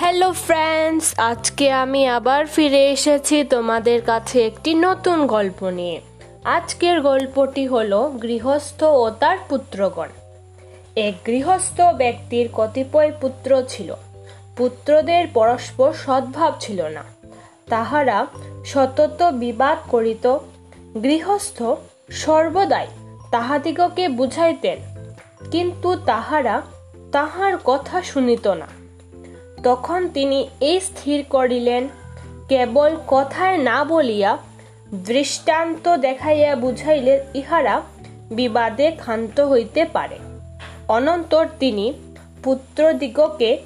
Hello friends আজকে আমি আবার ফিরে এসেছি তোমাদের কাছে একটি নতুন গল্প নিয়ে। আজকের গল্পটি হলো গৃহস্থ ও তার পুত্রগণ। এক গৃহস্থ ব্যক্তির কতিপয় পুত্র ছিল। পুত্রদের পরস্পর সদ্ভাব ছিল না। তাহারা সতত বিবাদ করিত। গৃহস্থ সর্বদাই তাহাদিগকে বুঝাইতেন। কিন্তু তাহারা তাহার কথা শুনিত না। তখন তিনি এই স্থির করিলেন, কেবল কথায় না বলিয়া দৃষ্টান্ত দেখাইয়া বুঝাইলে ইহারা বিবাদে ক্ষান্ত হইতে পারে। অনন্তর তিনি পুত্রদিগকে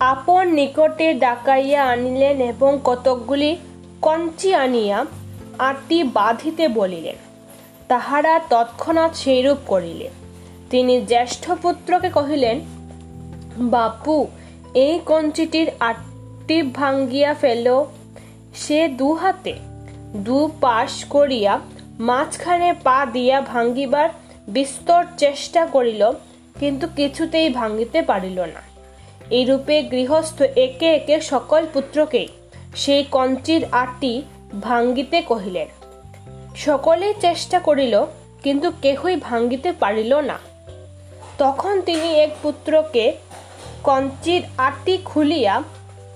আপন নিকটে ডাকাইয়া আনিলেন এবং কতকগুলি কঞ্চি আনিয়া আটটি বাঁধিতে বলিলেন। তাহারা তৎক্ষণাৎ সেইরূপ করিলেন তিনি জ্যেষ্ঠ পুত্রকে কহিলেন বাপু, এই কঞ্চিটির আটটি ভাঙ্গিয়া ফেল। সে দু হাতে দু পাশ করিয়া মাঝখানে পা দিয়া ভাঙ্গিবার বিস্তর চেষ্টা করিল, কিন্তু কিছুতেই ভাঙ্গিতে পারিল না। এইরূপে গৃহস্থ একে একে সকল পুত্রকে সেই কঞ্চির আটটি ভাঙ্গিতে কহিলেন সকলেই চেষ্টা করিল, কিন্তু কেহই ভাঙ্গিতে পারিল না। তখন তিনি এক পুত্রকে কঞ্চির আটি খুলিয়া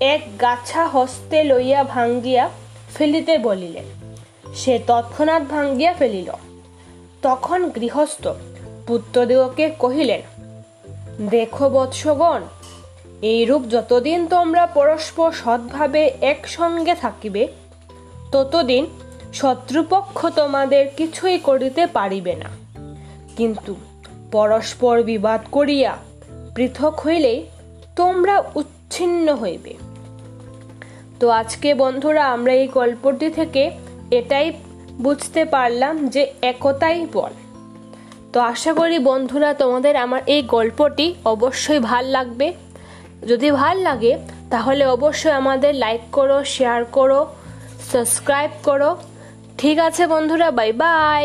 এক গাছা হস্তে লইয়া ভাঙ্গিয়া ফেলিতে বলিলেন। সে তৎক্ষণাৎ ভাঙ্গিয়া ফেলিল। তখন গৃহস্থ পুত্রদিগকে কহিলেন, দেখো বৎসগণ, এইরূপ যতদিন তোমরা পরস্পর সৎভাবে একসঙ্গে থাকিবে, ততদিন শত্রুপক্ষ তোমাদের কিছুই করিতে পারিবে না। কিন্তু পরস্পর বিবাদ করিয়া পৃথক হইলেই তোমরা উচ্ছিন্ন হইবে। তো আজকে বন্ধুরা আমরা এই গল্পটি থেকে এটাই বুঝতে পারলাম যে একতাই বল। তো আশা করি বন্ধুরা তোমাদের আমার এই গল্পটি অবশ্যই ভালো লাগবে। যদি ভালো লাগে, তাহলে অবশ্যই আমাদের লাইক করো, শেয়ার করো, সাবস্ক্রাইব করো। ঠিক আছে বন্ধুরা, বাই বাই।